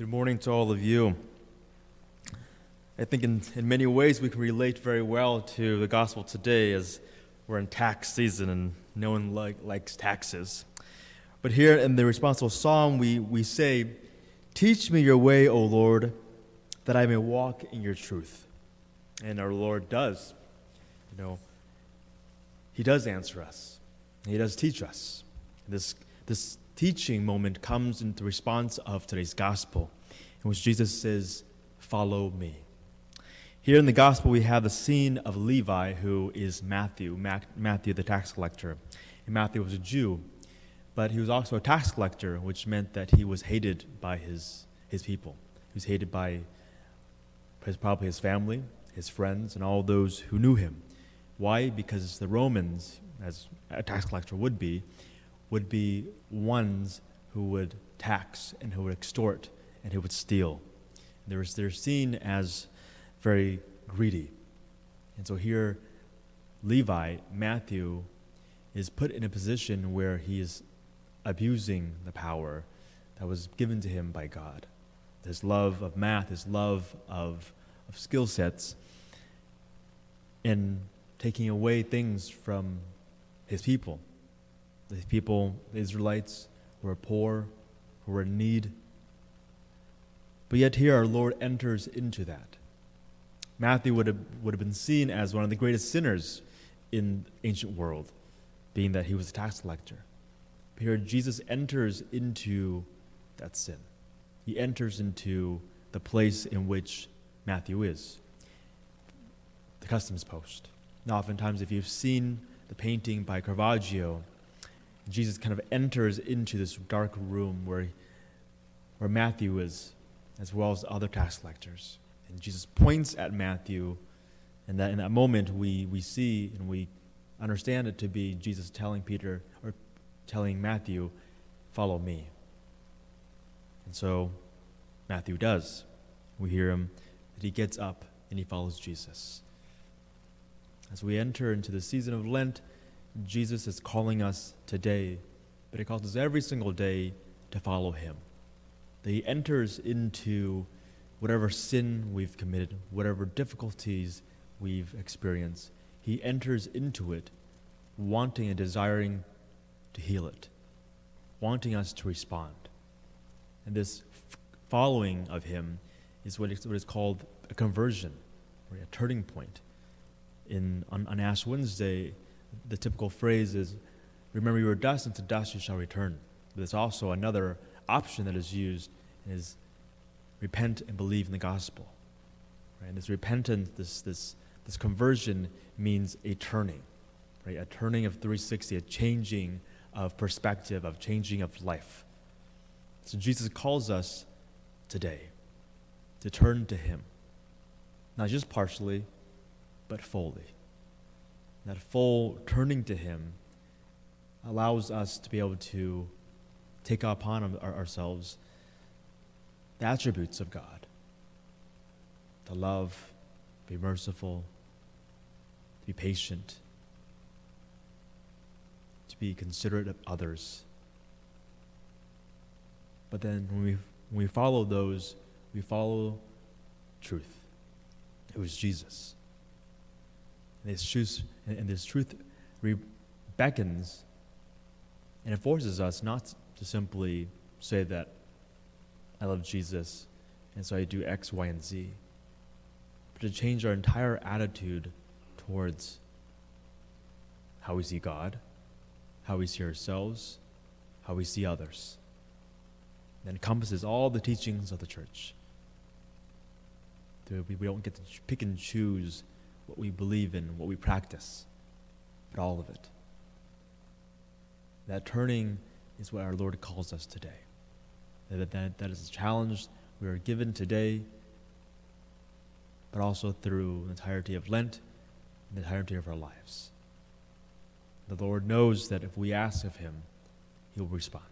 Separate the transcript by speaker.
Speaker 1: Good morning to all of you. I think in, in many ways we can relate very well to the gospel today as we're in tax season and no one like, likes taxes. But here in the responsorial psalm, we, we say, Teach me your way, O Lord, that I may walk in your truth. And our Lord does. You know, He does answer us, He does teach us. This, this teaching moment comes in the response of today's gospel, in which Jesus says, Follow me. Here in the gospel, we have the scene of Levi, who is Matthew, Matthew the tax collector. And Matthew was a Jew, but he was also a tax collector, which meant that he was hated by his, his people. He was hated by his, probably his family, his friends, and all those who knew him. Why? Because the Romans, as a tax collector would be, would be ones who would tax and who would extort and who would steal. They're, they're seen as very greedy. And so here, Levi, Matthew, is put in a position where he is abusing the power that was given to him by God. His love of math, his love of, of skill sets, and taking away things from his people. The people, the Israelites, who are poor, who are in need. But yet, here our Lord enters into that. Matthew would have, would have been seen as one of the greatest sinners in ancient world, being that he was a tax collector. But here, Jesus enters into that sin. He enters into the place in which Matthew is the customs post. Now, oftentimes, if you've seen the painting by Caravaggio, Jesus kind of enters into this dark room where, where Matthew is, as well as other tax collectors. And Jesus points at Matthew, and that in that moment we, we see and we understand it to be Jesus telling Peter or telling Matthew, Follow me. And so Matthew does. We hear him that he gets up and he follows Jesus. As we enter into the season of Lent, Jesus is calling us today, but he calls us every single day to follow him. That he enters into whatever sin we've committed, whatever difficulties we've experienced, he enters into it wanting and desiring to heal it, wanting us to respond. And this following of him is what is, what is called a conversion, or a turning point. In, on, on Ash Wednesday, the typical phrase is, Remember you were dust, and to dust you shall return. But there's also another option that is used, is repent and believe in the gospel. Right? And this repentance, this, this, this conversion means a turning, right? A turning of 360, a changing of perspective, of changing of life. So Jesus calls us today to turn to Him, not just partially, but fully. That full turning to Him allows us to be able to take upon ourselves the attributes of God to love, be merciful, to be patient, to be considerate of others. But then when we, when we follow those, we follow truth. It was Jesus. And this truth, and this truth beckons and it forces us not to simply say that I love Jesus, and so I do X, Y, and Z. But to change our entire attitude towards how we see God, how we see ourselves, how we see others. That encompasses all the teachings of the church. We don't get to pick and choose what we believe in, what we practice, but all of it. That turning is what our Lord calls us today. That, that, that is a challenge we are given today, but also through the entirety of Lent and the entirety of our lives. The Lord knows that if we ask of Him, He will respond.